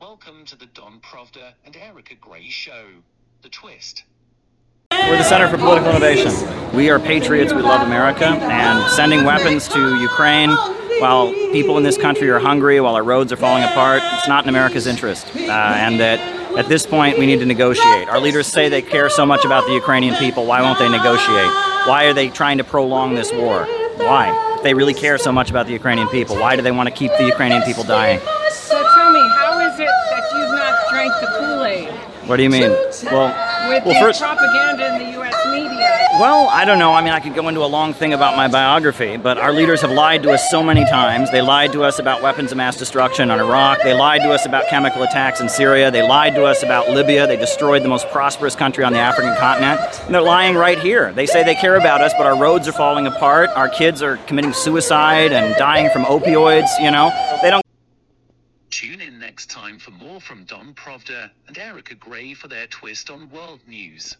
Welcome to the Don Provda and Erica Gray Show. The Twist. We're the Center for Political Innovation. We are patriots, we love America, and sending weapons to Ukraine while people in this country are hungry, while our roads are falling apart, it's not in America's interest. Uh, and that at this point we need to negotiate. Our leaders say they care so much about the Ukrainian people, why won't they negotiate? Why are they trying to prolong this war? Why? If they really care so much about the Ukrainian people, why do they want to keep the Ukrainian people dying? What do you mean? Well, With well, first, propaganda in the U.S. media. Well, I don't know. I mean, I could go into a long thing about my biography, but our leaders have lied to us so many times. They lied to us about weapons of mass destruction on Iraq. They lied to us about chemical attacks in Syria. They lied to us about Libya. They destroyed the most prosperous country on the African continent. And they're lying right here. They say they care about us, but our roads are falling apart. Our kids are committing suicide and dying from opioids, you know? They don't next time for more from Don Provda and Erica Gray for their twist on world news.